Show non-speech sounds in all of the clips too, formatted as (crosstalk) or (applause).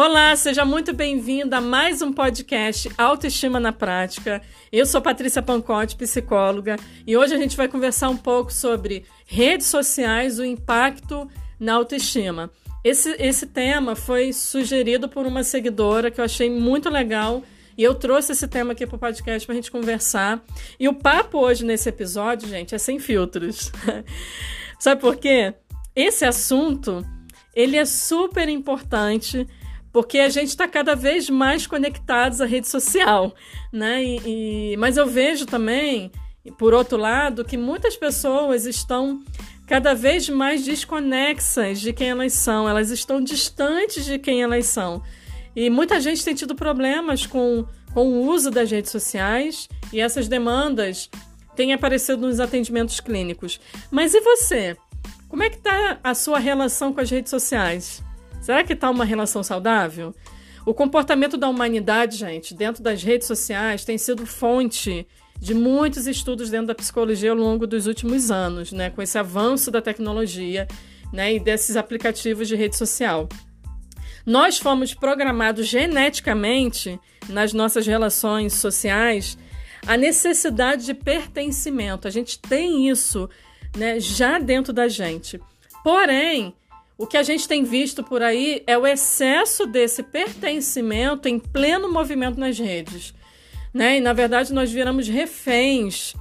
Olá, seja muito bem-vinda a mais um podcast Autoestima na Prática. Eu sou Patrícia Pancotti, psicóloga, e hoje a gente vai conversar um pouco sobre redes sociais, o impacto na autoestima. Esse, esse tema foi sugerido por uma seguidora que eu achei muito legal e eu trouxe esse tema aqui para o podcast para a gente conversar. E o papo hoje nesse episódio, gente, é sem filtros. (laughs) Sabe por quê? Esse assunto ele é super importante porque a gente está cada vez mais conectados à rede social, né? E, e, mas eu vejo também, por outro lado, que muitas pessoas estão cada vez mais desconexas de quem elas são, elas estão distantes de quem elas são. E muita gente tem tido problemas com, com o uso das redes sociais e essas demandas têm aparecido nos atendimentos clínicos. Mas e você? Como é que está a sua relação com as redes sociais? Será que está uma relação saudável? O comportamento da humanidade, gente, dentro das redes sociais tem sido fonte de muitos estudos dentro da psicologia ao longo dos últimos anos, né, com esse avanço da tecnologia, né, e desses aplicativos de rede social. Nós fomos programados geneticamente nas nossas relações sociais a necessidade de pertencimento. A gente tem isso, né, já dentro da gente. Porém, o que a gente tem visto por aí é o excesso desse pertencimento em pleno movimento nas redes. Né? E, na verdade, nós viramos reféns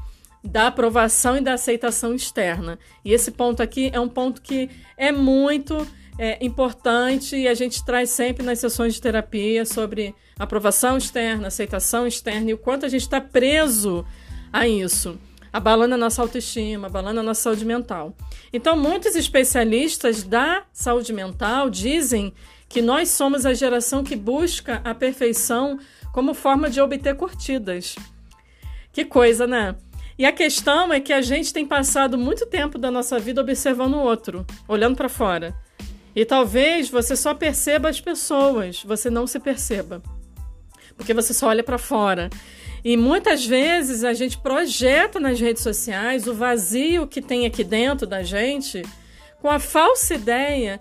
da aprovação e da aceitação externa. E esse ponto aqui é um ponto que é muito é, importante e a gente traz sempre nas sessões de terapia sobre aprovação externa, aceitação externa e o quanto a gente está preso a isso abalando a nossa autoestima, abalando a nossa saúde mental. Então, muitos especialistas da saúde mental dizem que nós somos a geração que busca a perfeição como forma de obter curtidas. Que coisa, né? E a questão é que a gente tem passado muito tempo da nossa vida observando o outro, olhando para fora. E talvez você só perceba as pessoas, você não se perceba. Porque você só olha para fora. E muitas vezes a gente projeta nas redes sociais o vazio que tem aqui dentro da gente com a falsa ideia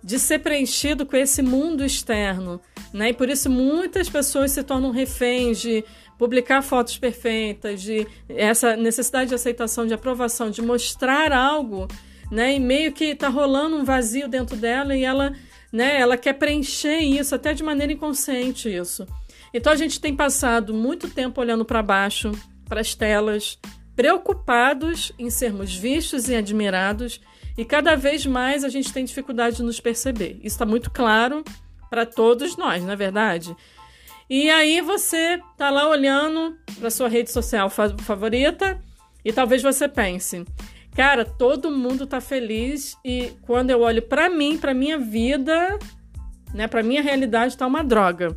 de ser preenchido com esse mundo externo. Né? E por isso muitas pessoas se tornam reféns de publicar fotos perfeitas, de essa necessidade de aceitação, de aprovação, de mostrar algo, né? E meio que está rolando um vazio dentro dela e ela, né? Ela quer preencher isso até de maneira inconsciente isso. Então a gente tem passado muito tempo olhando para baixo, para as telas, preocupados em sermos vistos e admirados, e cada vez mais a gente tem dificuldade de nos perceber. Isso está muito claro para todos nós, não é verdade? E aí você tá lá olhando para sua rede social favorita e talvez você pense: "Cara, todo mundo tá feliz e quando eu olho para mim, para minha vida, né, para minha realidade tá uma droga".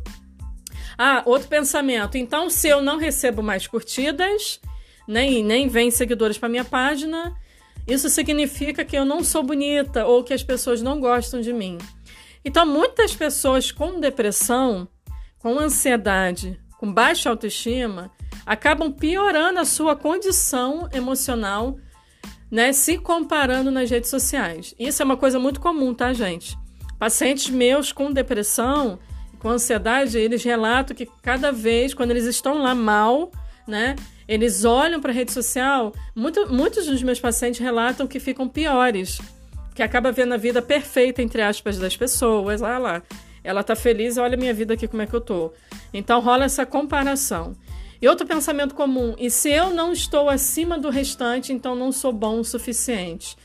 Ah, outro pensamento. Então, se eu não recebo mais curtidas, nem, nem vem seguidores para minha página, isso significa que eu não sou bonita ou que as pessoas não gostam de mim. Então, muitas pessoas com depressão, com ansiedade, com baixa autoestima, acabam piorando a sua condição emocional, né, se comparando nas redes sociais. Isso é uma coisa muito comum, tá, gente? Pacientes meus com depressão, com ansiedade, eles relatam que cada vez, quando eles estão lá mal, né, eles olham para a rede social, muito, muitos dos meus pacientes relatam que ficam piores, que acaba vendo a vida perfeita, entre aspas, das pessoas. Ah lá, ela tá feliz, olha a minha vida aqui como é que eu tô. Então rola essa comparação. E outro pensamento comum, e se eu não estou acima do restante, então não sou bom o suficiente,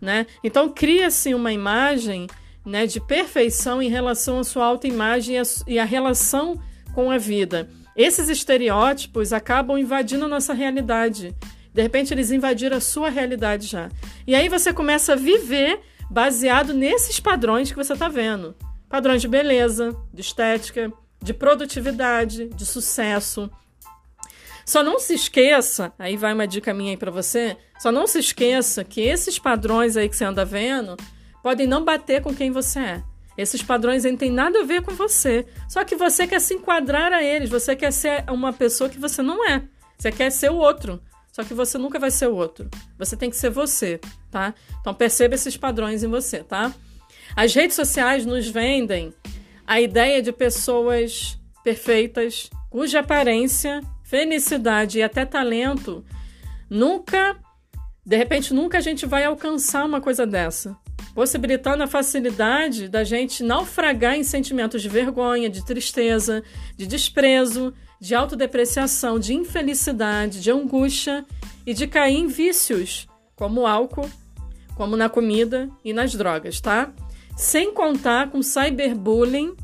né? Então cria-se uma imagem né, de perfeição em relação à sua autoimagem e a relação com a vida. Esses estereótipos acabam invadindo a nossa realidade. De repente, eles invadiram a sua realidade já. E aí você começa a viver baseado nesses padrões que você está vendo: padrões de beleza, de estética, de produtividade, de sucesso. Só não se esqueça, aí vai uma dica minha aí para você, só não se esqueça que esses padrões aí que você anda vendo podem não bater com quem você é. Esses padrões não têm nada a ver com você. Só que você quer se enquadrar a eles, você quer ser uma pessoa que você não é. Você quer ser o outro. Só que você nunca vai ser o outro. Você tem que ser você, tá? Então perceba esses padrões em você, tá? As redes sociais nos vendem a ideia de pessoas perfeitas, cuja aparência, felicidade e até talento nunca, de repente, nunca a gente vai alcançar uma coisa dessa, possibilitando a facilidade da gente naufragar em sentimentos de vergonha, de tristeza, de desprezo, de autodepreciação, de infelicidade, de angústia e de cair em vícios, como o álcool, como na comida e nas drogas, tá? Sem contar com cyberbullying,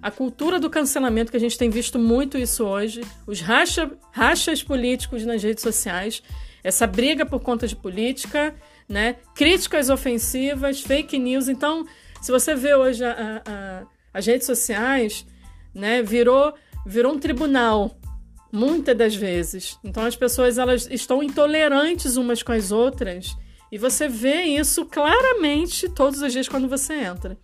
a cultura do cancelamento, que a gente tem visto muito isso hoje, os racha, rachas políticos nas redes sociais, essa briga por conta de política, né? críticas ofensivas, fake news. Então, se você vê hoje a, a, as redes sociais, né, virou, virou um tribunal muitas das vezes. Então as pessoas elas estão intolerantes umas com as outras e você vê isso claramente todos os dias quando você entra.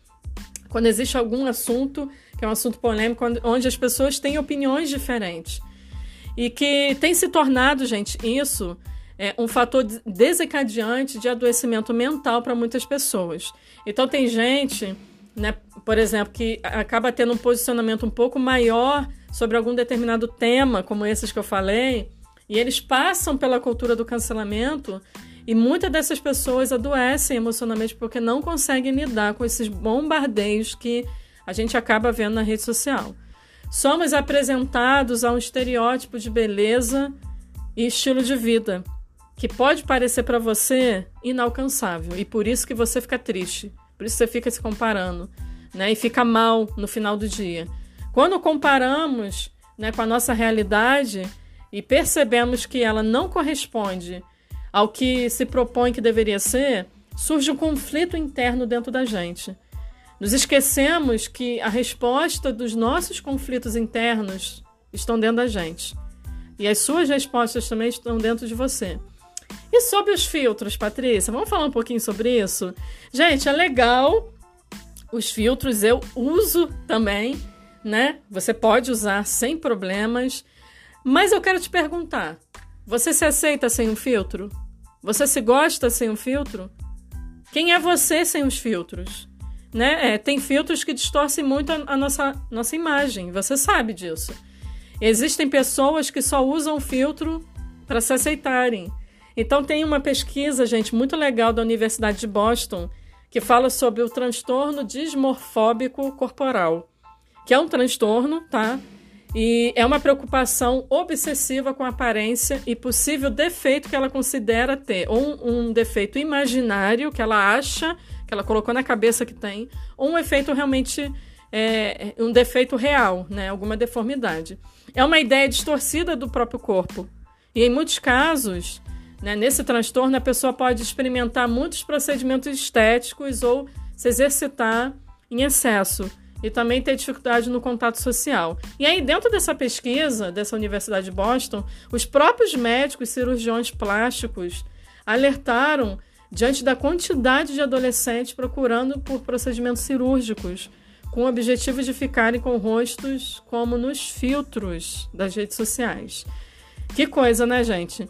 Quando existe algum assunto que é um assunto polêmico onde as pessoas têm opiniões diferentes e que tem se tornado, gente, isso é um fator desencadeante de adoecimento mental para muitas pessoas. Então tem gente, né, por exemplo, que acaba tendo um posicionamento um pouco maior sobre algum determinado tema, como esses que eu falei, e eles passam pela cultura do cancelamento e muitas dessas pessoas adoecem emocionalmente porque não conseguem lidar com esses bombardeios que a gente acaba vendo na rede social. Somos apresentados a um estereótipo de beleza e estilo de vida que pode parecer para você inalcançável e por isso que você fica triste, por isso você fica se comparando, né? E fica mal no final do dia. Quando comparamos né, com a nossa realidade e percebemos que ela não corresponde ao que se propõe que deveria ser, surge um conflito interno dentro da gente. Nos esquecemos que a resposta dos nossos conflitos internos estão dentro da gente. E as suas respostas também estão dentro de você. E sobre os filtros, Patrícia, vamos falar um pouquinho sobre isso? Gente, é legal. Os filtros eu uso também né? Você pode usar sem problemas. Mas eu quero te perguntar: você se aceita sem um filtro? Você se gosta sem um filtro? Quem é você sem os filtros? Né? É, tem filtros que distorcem muito a, a nossa, nossa imagem, você sabe disso. Existem pessoas que só usam filtro para se aceitarem. Então tem uma pesquisa, gente, muito legal da Universidade de Boston, que fala sobre o transtorno dismorfóbico corporal que é um transtorno, tá? E é uma preocupação obsessiva com a aparência e possível defeito que ela considera ter, ou um, um defeito imaginário que ela acha, que ela colocou na cabeça que tem, ou um efeito realmente, é, um defeito real, né? Alguma deformidade. É uma ideia distorcida do próprio corpo. E em muitos casos, né, nesse transtorno, a pessoa pode experimentar muitos procedimentos estéticos ou se exercitar em excesso e também ter dificuldade no contato social. E aí, dentro dessa pesquisa dessa Universidade de Boston, os próprios médicos cirurgiões plásticos alertaram diante da quantidade de adolescentes procurando por procedimentos cirúrgicos, com o objetivo de ficarem com rostos como nos filtros das redes sociais. Que coisa, né, gente?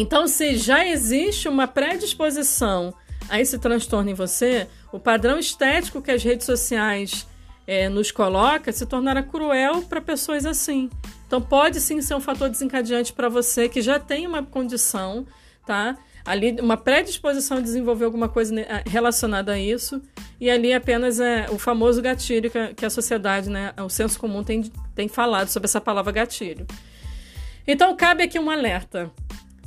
Então, se já existe uma predisposição a esse transtorno em você, o padrão estético que as redes sociais é, nos coloca se tornará cruel para pessoas assim. Então pode sim ser um fator desencadeante para você que já tem uma condição, tá? Ali uma predisposição a desenvolver alguma coisa relacionada a isso e ali apenas é o famoso gatilho que a, que a sociedade, né, o senso comum tem, tem falado sobre essa palavra gatilho. Então cabe aqui um alerta.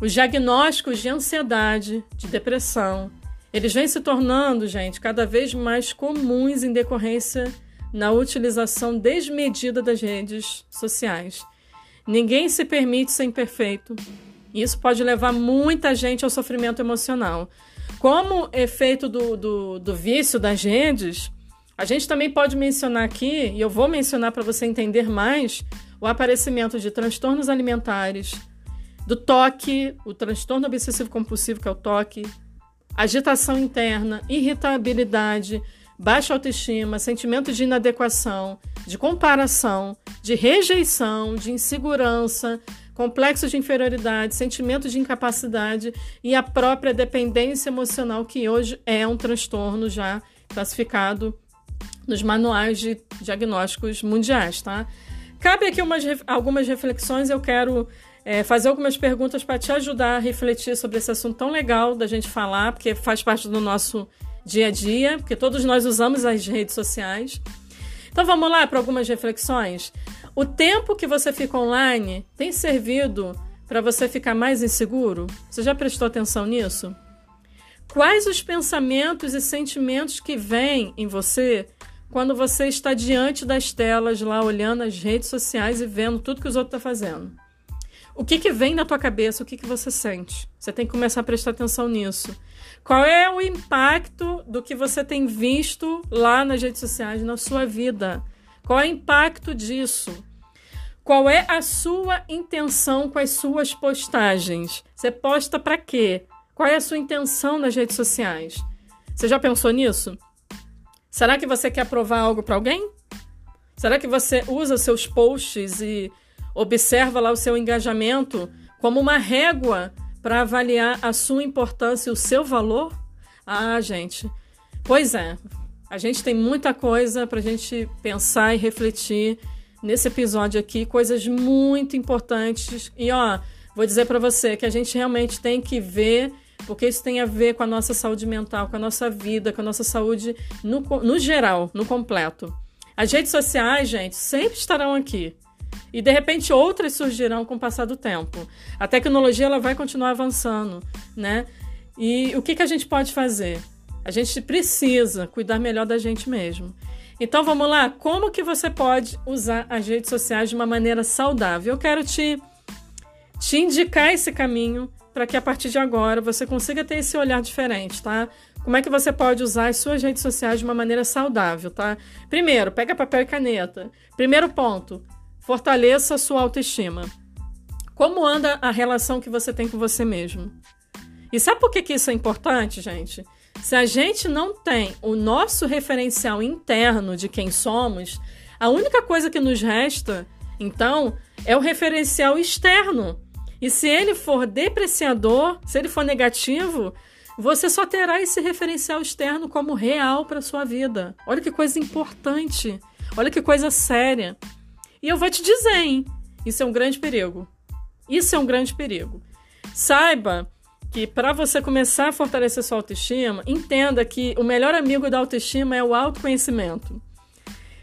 Os diagnósticos de ansiedade, de depressão, eles vêm se tornando, gente, cada vez mais comuns em decorrência na utilização desmedida das redes sociais. Ninguém se permite ser imperfeito. Isso pode levar muita gente ao sofrimento emocional. Como efeito do, do, do vício das redes, a gente também pode mencionar aqui, e eu vou mencionar para você entender mais, o aparecimento de transtornos alimentares, do toque, o transtorno obsessivo compulsivo, que é o toque, agitação interna, irritabilidade, baixa autoestima, sentimento de inadequação, de comparação, de rejeição, de insegurança, complexo de inferioridade, sentimento de incapacidade e a própria dependência emocional, que hoje é um transtorno já classificado nos manuais de diagnósticos mundiais, tá? Cabe aqui umas, algumas reflexões, eu quero é, fazer algumas perguntas para te ajudar a refletir sobre esse assunto tão legal da gente falar, porque faz parte do nosso dia a dia, porque todos nós usamos as redes sociais. Então vamos lá para algumas reflexões. O tempo que você fica online tem servido para você ficar mais inseguro? Você já prestou atenção nisso? Quais os pensamentos e sentimentos que vêm em você quando você está diante das telas lá olhando as redes sociais e vendo tudo que os outros estão tá fazendo? O que, que vem na tua cabeça? O que, que você sente? Você tem que começar a prestar atenção nisso. Qual é o impacto do que você tem visto lá nas redes sociais na sua vida? Qual é o impacto disso? Qual é a sua intenção com as suas postagens? Você posta para quê? Qual é a sua intenção nas redes sociais? Você já pensou nisso? Será que você quer provar algo para alguém? Será que você usa seus posts e observa lá o seu engajamento como uma régua para avaliar a sua importância e o seu valor? Ah, gente, pois é. A gente tem muita coisa para a gente pensar e refletir nesse episódio aqui, coisas muito importantes. E ó, vou dizer para você que a gente realmente tem que ver, porque isso tem a ver com a nossa saúde mental, com a nossa vida, com a nossa saúde no, no geral, no completo. As redes sociais, gente, sempre estarão aqui. E de repente outras surgirão com o passar do tempo. A tecnologia ela vai continuar avançando, né? E o que, que a gente pode fazer? A gente precisa cuidar melhor da gente mesmo. Então vamos lá, como que você pode usar as redes sociais de uma maneira saudável? Eu quero te, te indicar esse caminho para que a partir de agora você consiga ter esse olhar diferente, tá? Como é que você pode usar as suas redes sociais de uma maneira saudável, tá? Primeiro, pega papel e caneta. Primeiro ponto, Fortaleça a sua autoestima. Como anda a relação que você tem com você mesmo? E sabe por que, que isso é importante, gente? Se a gente não tem o nosso referencial interno de quem somos, a única coisa que nos resta, então, é o referencial externo. E se ele for depreciador, se ele for negativo, você só terá esse referencial externo como real para sua vida. Olha que coisa importante. Olha que coisa séria. E eu vou te dizer, hein? Isso é um grande perigo. Isso é um grande perigo. Saiba que para você começar a fortalecer sua autoestima, entenda que o melhor amigo da autoestima é o autoconhecimento.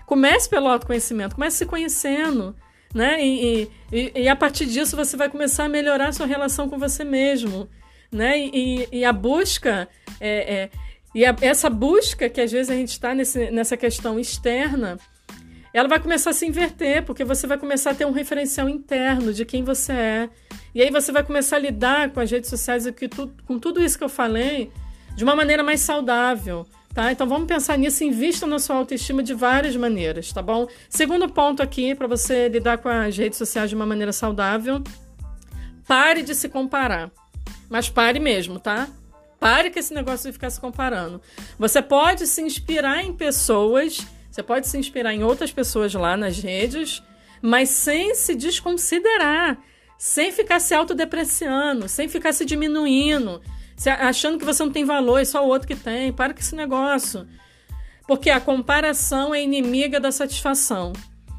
Comece pelo autoconhecimento, comece se conhecendo, né? E, e, e, a partir disso você vai começar a melhorar a sua relação com você mesmo, né? E, e a busca é, é e a, essa busca que às vezes a gente está nessa questão externa ela vai começar a se inverter, porque você vai começar a ter um referencial interno de quem você é. E aí você vai começar a lidar com as redes sociais e com tudo isso que eu falei de uma maneira mais saudável. Tá? Então vamos pensar nisso, invista na sua autoestima de várias maneiras, tá bom? Segundo ponto aqui para você lidar com as redes sociais de uma maneira saudável, pare de se comparar. Mas pare mesmo, tá? Pare com esse negócio de ficar se comparando. Você pode se inspirar em pessoas você pode se inspirar em outras pessoas lá nas redes, mas sem se desconsiderar, sem ficar se autodepreciando, sem ficar se diminuindo, achando que você não tem valor e só o outro que tem. Para com esse negócio. Porque a comparação é inimiga da satisfação.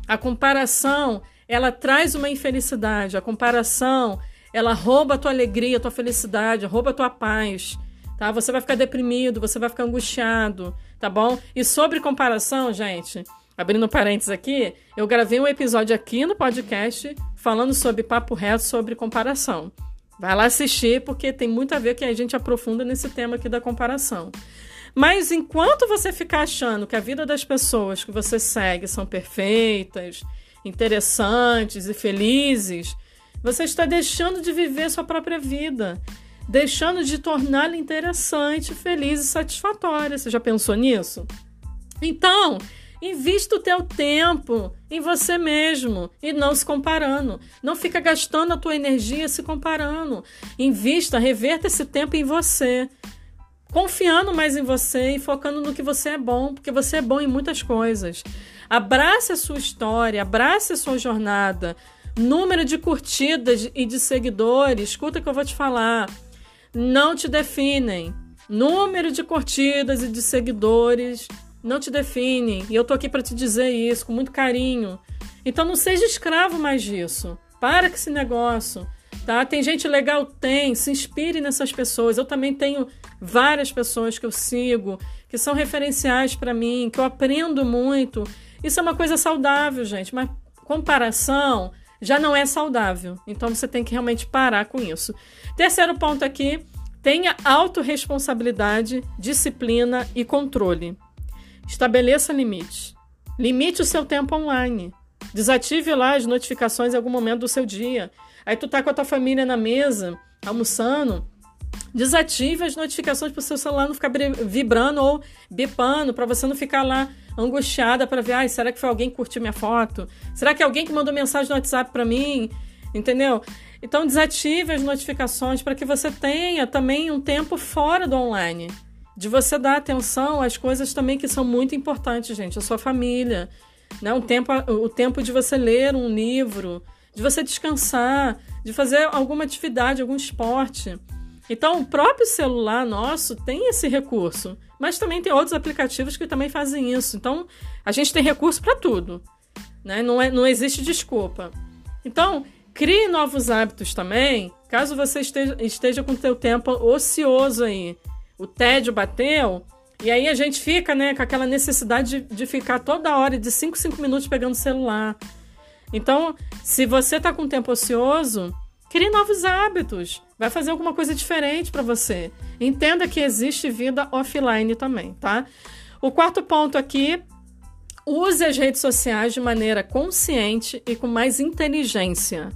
A comparação, ela traz uma infelicidade. A comparação, ela rouba a tua alegria, a tua felicidade, rouba a tua paz. Tá? Você vai ficar deprimido, você vai ficar angustiado tá bom? E sobre comparação, gente, abrindo parênteses aqui, eu gravei um episódio aqui no podcast falando sobre papo reto sobre comparação. Vai lá assistir porque tem muito a ver que a gente aprofunda nesse tema aqui da comparação. Mas enquanto você ficar achando que a vida das pessoas que você segue são perfeitas, interessantes e felizes, você está deixando de viver sua própria vida deixando de torná-la interessante, feliz e satisfatória. Você já pensou nisso? Então, invista o teu tempo em você mesmo e não se comparando. Não fica gastando a tua energia se comparando. Invista, reverta esse tempo em você. Confiando mais em você e focando no que você é bom, porque você é bom em muitas coisas. Abrace a sua história, abrace a sua jornada. Número de curtidas e de seguidores, escuta o que eu vou te falar não te definem. Número de curtidas e de seguidores não te define. E eu tô aqui para te dizer isso com muito carinho. Então não seja escravo mais disso. Para com esse negócio. Tá? Tem gente legal? Tem. Se inspire nessas pessoas. Eu também tenho várias pessoas que eu sigo, que são referenciais para mim, que eu aprendo muito. Isso é uma coisa saudável, gente, mas comparação já não é saudável. Então você tem que realmente parar com isso. Terceiro ponto aqui: tenha autorresponsabilidade, disciplina e controle. Estabeleça limites. Limite o seu tempo online. Desative lá as notificações em algum momento do seu dia. Aí tu tá com a tua família na mesa, almoçando, desative as notificações para o seu celular não ficar vibrando ou bipando, para você não ficar lá angustiada para ver, ai, será que foi alguém que curtiu minha foto? Será que é alguém que mandou mensagem no WhatsApp para mim? Entendeu? Então desative as notificações para que você tenha também um tempo fora do online. De você dar atenção às coisas também que são muito importantes, gente, a sua família, né? Um tempo, o tempo de você ler um livro, de você descansar, de fazer alguma atividade, algum esporte. Então, o próprio celular nosso tem esse recurso, mas também tem outros aplicativos que também fazem isso. Então, a gente tem recurso para tudo, né? Não, é, não existe desculpa. Então, crie novos hábitos também, caso você esteja, esteja com o seu tempo ocioso aí. O tédio bateu, e aí a gente fica, né, com aquela necessidade de, de ficar toda hora, de 5, 5 minutos pegando o celular. Então, se você está com tempo ocioso, crie novos hábitos. Vai fazer alguma coisa diferente para você. Entenda que existe vida offline também, tá? O quarto ponto aqui Use as redes sociais de maneira consciente e com mais inteligência.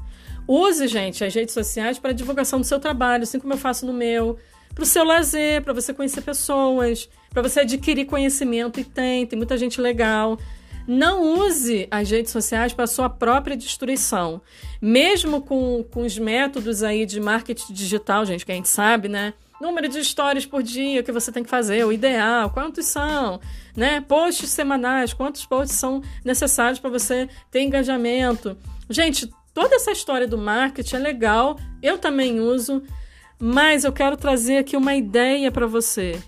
Use, gente, as redes sociais para divulgação do seu trabalho, assim como eu faço no meu, para o seu lazer, para você conhecer pessoas, para você adquirir conhecimento e tem, tem muita gente legal. Não use as redes sociais para sua própria destruição. Mesmo com, com os métodos aí de marketing digital, gente, que a gente sabe, né? Número de stories por dia que você tem que fazer, o ideal, quantos são, né? Posts semanais, quantos posts são necessários para você ter engajamento. Gente, toda essa história do marketing é legal, eu também uso, mas eu quero trazer aqui uma ideia para você.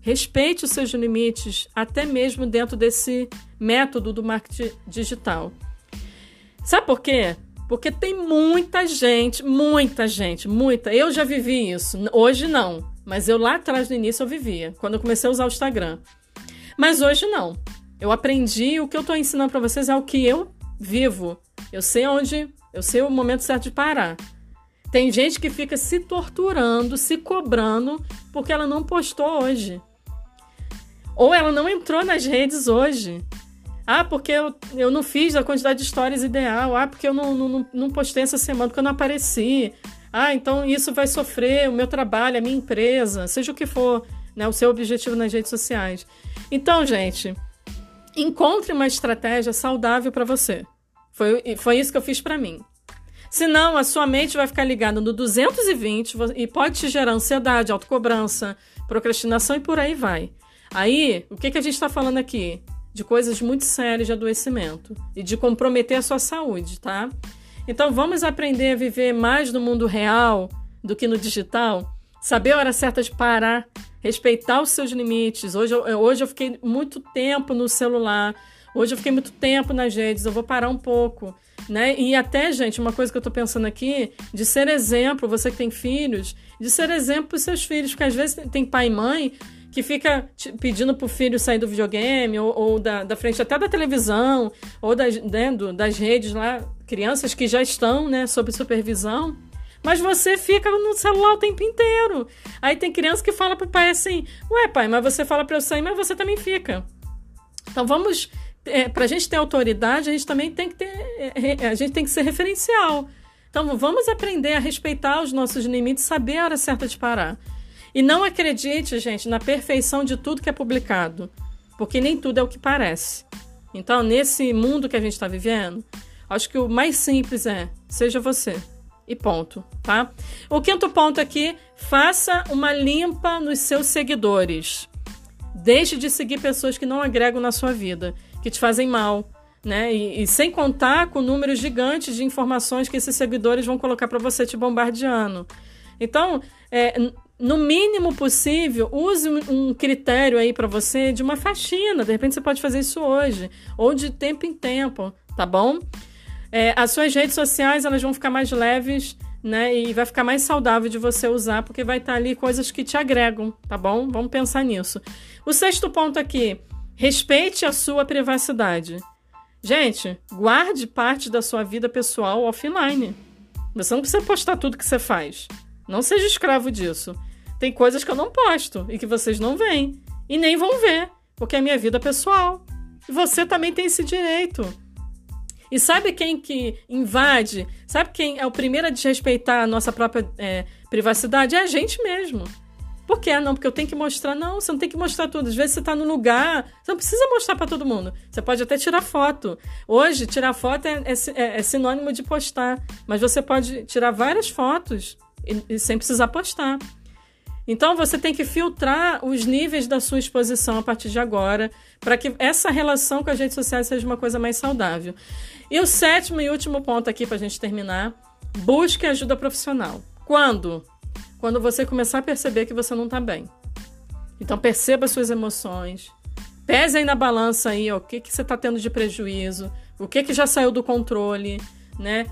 Respeite os seus limites, até mesmo dentro desse método do marketing digital. Sabe por quê? Porque tem muita gente, muita gente, muita. Eu já vivi isso. Hoje não, mas eu lá atrás no início eu vivia, quando eu comecei a usar o Instagram. Mas hoje não. Eu aprendi o que eu estou ensinando para vocês é o que eu vivo. Eu sei onde, eu sei o momento certo de parar. Tem gente que fica se torturando, se cobrando porque ela não postou hoje. Ou ela não entrou nas redes hoje. Ah, porque eu, eu não fiz a quantidade de histórias ideal. Ah, porque eu não, não, não postei essa semana, porque eu não apareci. Ah, então isso vai sofrer o meu trabalho, a minha empresa, seja o que for, né, o seu objetivo nas redes sociais. Então, gente, encontre uma estratégia saudável para você. Foi, foi isso que eu fiz para mim. Senão, a sua mente vai ficar ligada no 220 e pode te gerar ansiedade, autocobrança, procrastinação e por aí vai. Aí, o que, que a gente está falando aqui? De coisas muito sérias de adoecimento e de comprometer a sua saúde, tá? Então, vamos aprender a viver mais no mundo real do que no digital? Saber a hora certa de parar, respeitar os seus limites. Hoje eu, hoje eu fiquei muito tempo no celular, hoje eu fiquei muito tempo nas redes, eu vou parar um pouco. Né? E até, gente, uma coisa que eu estou pensando aqui, de ser exemplo, você que tem filhos, de ser exemplo para os seus filhos, porque às vezes tem pai e mãe que fica pedindo pro filho sair do videogame ou, ou da, da, frente até da televisão ou das, né, do, das redes lá, crianças que já estão né, sob supervisão. Mas você fica no celular o tempo inteiro. Aí tem criança que fala pro pai assim: Ué, pai, mas você fala para eu sair, mas você também fica. Então vamos. É, para a gente ter autoridade, a gente também tem que ter. É, a gente tem que ser referencial. Então vamos aprender a respeitar os nossos limites, saber a hora certa de parar. E não acredite, gente, na perfeição de tudo que é publicado, porque nem tudo é o que parece. Então, nesse mundo que a gente está vivendo, acho que o mais simples é seja você. E ponto, tá? O quinto ponto aqui, faça uma limpa nos seus seguidores. Deixe de seguir pessoas que não agregam na sua vida, que te fazem mal, né? E, e sem contar com números gigantes de informações que esses seguidores vão colocar para você te bombardeando. Então, é, no mínimo possível, use um critério aí para você de uma faxina. De repente você pode fazer isso hoje, ou de tempo em tempo, tá bom? É, as suas redes sociais elas vão ficar mais leves, né? E vai ficar mais saudável de você usar, porque vai estar ali coisas que te agregam, tá bom? Vamos pensar nisso. O sexto ponto aqui: respeite a sua privacidade. Gente, guarde parte da sua vida pessoal offline. Você não precisa postar tudo que você faz. Não seja escravo disso. Tem coisas que eu não posto e que vocês não veem. E nem vão ver, porque é minha vida pessoal. Você também tem esse direito. E sabe quem que invade? Sabe quem é o primeiro a desrespeitar a nossa própria é, privacidade? É a gente mesmo. Por quê? Não, porque eu tenho que mostrar. Não, você não tem que mostrar tudo. Às vezes você está no lugar, você não precisa mostrar para todo mundo. Você pode até tirar foto. Hoje, tirar foto é, é, é sinônimo de postar. Mas você pode tirar várias fotos e, e sem precisar postar. Então você tem que filtrar os níveis da sua exposição a partir de agora, para que essa relação com as redes sociais seja uma coisa mais saudável. E o sétimo e último ponto aqui para a gente terminar: busque ajuda profissional. Quando? Quando você começar a perceber que você não está bem. Então perceba suas emoções, pese aí na balança aí ó, o que, que você está tendo de prejuízo, o que, que já saiu do controle, né?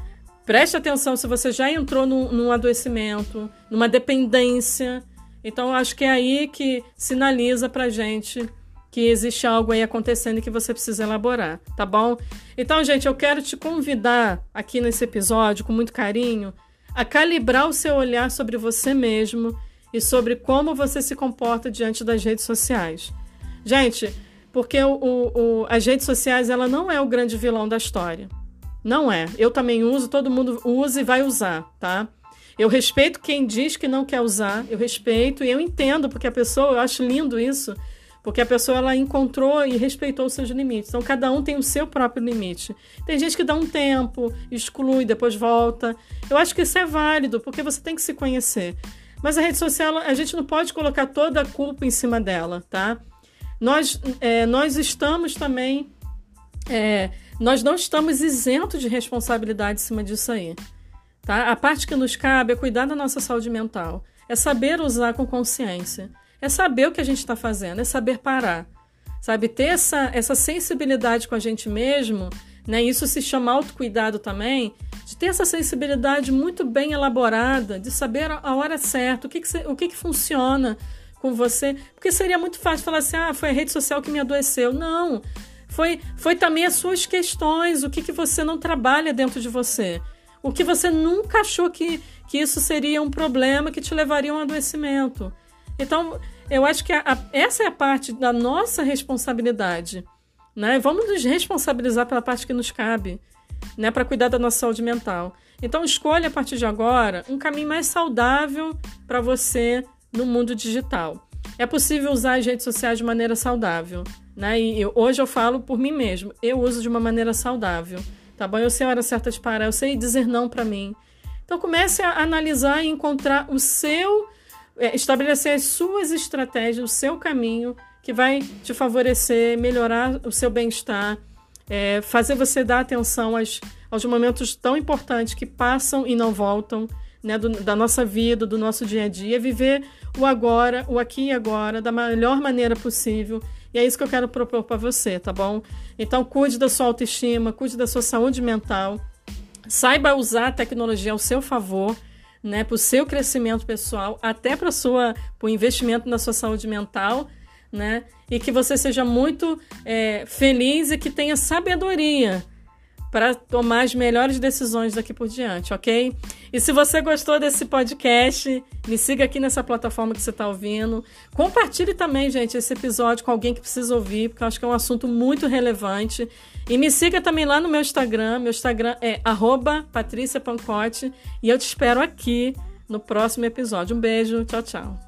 Preste atenção se você já entrou num, num adoecimento, numa dependência, então, acho que é aí que sinaliza pra gente que existe algo aí acontecendo e que você precisa elaborar, tá bom? Então, gente, eu quero te convidar aqui nesse episódio, com muito carinho, a calibrar o seu olhar sobre você mesmo e sobre como você se comporta diante das redes sociais. Gente, porque o, o, as redes sociais ela não é o grande vilão da história. Não é. Eu também uso, todo mundo usa e vai usar, tá? Eu respeito quem diz que não quer usar, eu respeito e eu entendo, porque a pessoa, eu acho lindo isso, porque a pessoa ela encontrou e respeitou os seus limites. Então cada um tem o seu próprio limite. Tem gente que dá um tempo, exclui, depois volta. Eu acho que isso é válido, porque você tem que se conhecer. Mas a rede social, a gente não pode colocar toda a culpa em cima dela, tá? Nós, é, nós estamos também. É, nós não estamos isentos de responsabilidade em cima disso aí. Tá? A parte que nos cabe é cuidar da nossa saúde mental, é saber usar com consciência, é saber o que a gente está fazendo, é saber parar, sabe? Ter essa, essa sensibilidade com a gente mesmo, né? Isso se chama autocuidado também, de ter essa sensibilidade muito bem elaborada, de saber a hora certa, o que, que, o que, que funciona com você, porque seria muito fácil falar assim, ah, foi a rede social que me adoeceu. Não, foi, foi também as suas questões, o que, que você não trabalha dentro de você. O que você nunca achou que, que isso seria um problema que te levaria a um adoecimento. Então, eu acho que a, a, essa é a parte da nossa responsabilidade. Né? Vamos nos responsabilizar pela parte que nos cabe, né? para cuidar da nossa saúde mental. Então, escolha a partir de agora um caminho mais saudável para você no mundo digital. É possível usar as redes sociais de maneira saudável. Né? E eu, hoje eu falo por mim mesmo, eu uso de uma maneira saudável tá bom? Eu sei a hora certa de parar, eu sei dizer não para mim. Então comece a analisar e encontrar o seu, é, estabelecer as suas estratégias, o seu caminho que vai te favorecer, melhorar o seu bem-estar, é, fazer você dar atenção aos, aos momentos tão importantes que passam e não voltam. Né, do, da nossa vida, do nosso dia a dia, viver o agora, o aqui e agora, da melhor maneira possível e é isso que eu quero propor para você, tá bom? Então, cuide da sua autoestima, cuide da sua saúde mental, saiba usar a tecnologia ao seu favor, né, para o seu crescimento pessoal, até para o investimento na sua saúde mental, né? E que você seja muito é, feliz e que tenha sabedoria para tomar as melhores decisões daqui por diante, ok? E se você gostou desse podcast, me siga aqui nessa plataforma que você está ouvindo. Compartilhe também, gente, esse episódio com alguém que precisa ouvir, porque eu acho que é um assunto muito relevante. E me siga também lá no meu Instagram. Meu Instagram é patriciapancote. E eu te espero aqui no próximo episódio. Um beijo, tchau, tchau.